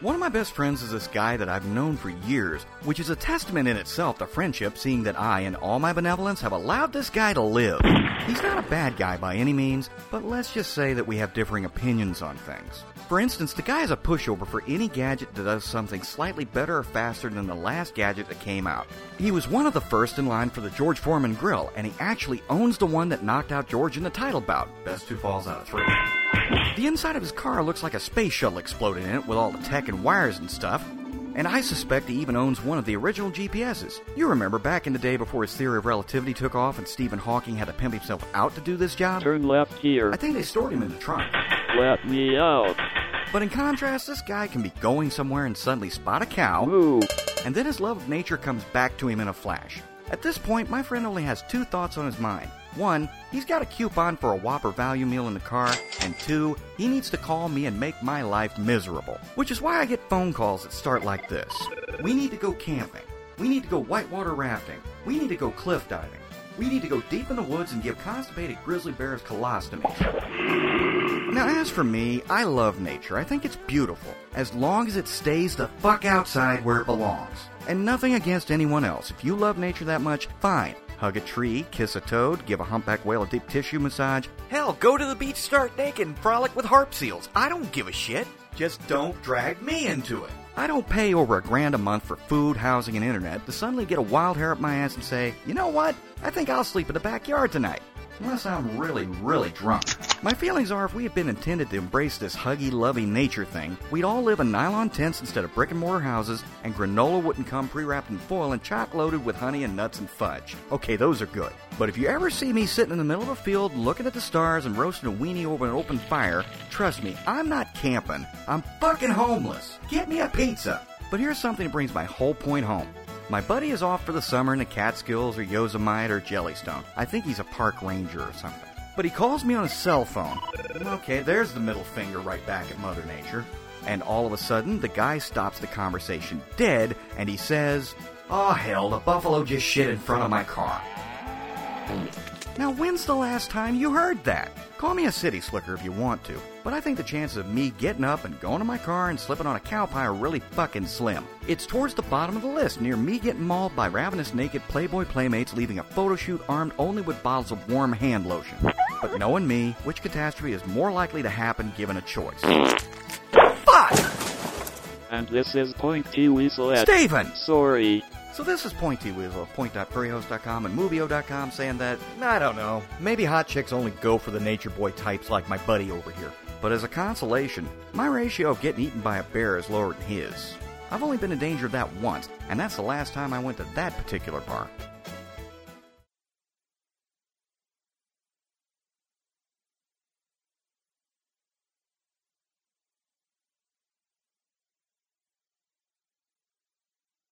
One of my best friends is this guy that I've known for years, which is a testament in itself to friendship, seeing that I, and all my benevolence, have allowed this guy to live. He's not a bad guy by any means, but let's just say that we have differing opinions on things. For instance, the guy is a pushover for any gadget that does something slightly better or faster than the last gadget that came out. He was one of the first in line for the George Foreman grill, and he actually owns the one that knocked out George in the title bout. Best two falls out of three. The inside of his car looks like a space shuttle exploded in it with all the tech and wires and stuff. And I suspect he even owns one of the original GPSs. You remember back in the day before his theory of relativity took off and Stephen Hawking had to pimp himself out to do this job? Turn left here. I think they stored him in the trunk. Let me out. But in contrast, this guy can be going somewhere and suddenly spot a cow, Moo. and then his love of nature comes back to him in a flash. At this point, my friend only has two thoughts on his mind. One, he's got a coupon for a Whopper value meal in the car, and two, he needs to call me and make my life miserable. Which is why I get phone calls that start like this We need to go camping. We need to go whitewater rafting. We need to go cliff diving. We need to go deep in the woods and give constipated grizzly bears colostomies. Now, as for me, I love nature. I think it's beautiful, as long as it stays the fuck outside where it belongs. And nothing against anyone else. If you love nature that much, fine. Hug a tree, kiss a toad, give a humpback whale a deep tissue massage. Hell, go to the beach, start naked, and frolic with harp seals. I don't give a shit. Just don't drag me into it. I don't pay over a grand a month for food, housing, and internet to suddenly get a wild hair up my ass and say, you know what? I think I'll sleep in the backyard tonight. Unless I'm really, really drunk. My feelings are if we had been intended to embrace this huggy, lovey nature thing, we'd all live in nylon tents instead of brick and mortar houses, and granola wouldn't come pre wrapped in foil and chock loaded with honey and nuts and fudge. Okay, those are good. But if you ever see me sitting in the middle of a field looking at the stars and roasting a weenie over an open fire, trust me, I'm not camping. I'm fucking homeless. Get me a pizza. But here's something that brings my whole point home. My buddy is off for the summer in the Catskills or Yosemite or Jellystone. I think he's a park ranger or something. But he calls me on his cell phone. Mm, okay, there's the middle finger right back at Mother Nature. And all of a sudden, the guy stops the conversation dead and he says, Oh hell, the buffalo just shit in front of my car. Now, when's the last time you heard that? Call me a city slicker if you want to, but I think the chances of me getting up and going to my car and slipping on a cow pie are really fucking slim. It's towards the bottom of the list, near me getting mauled by ravenous naked Playboy playmates leaving a photo shoot armed only with bottles of warm hand lotion. But knowing me, which catastrophe is more likely to happen given a choice? Fuck! And this is Pointy Weasel at. Steven! Sorry. So this is Pointy Weasel of Point.furryhost.com and Movio.com saying that, I don't know, maybe hot chicks only go for the nature boy types like my buddy over here. But as a consolation, my ratio of getting eaten by a bear is lower than his. I've only been in danger of that once, and that's the last time I went to that particular bar.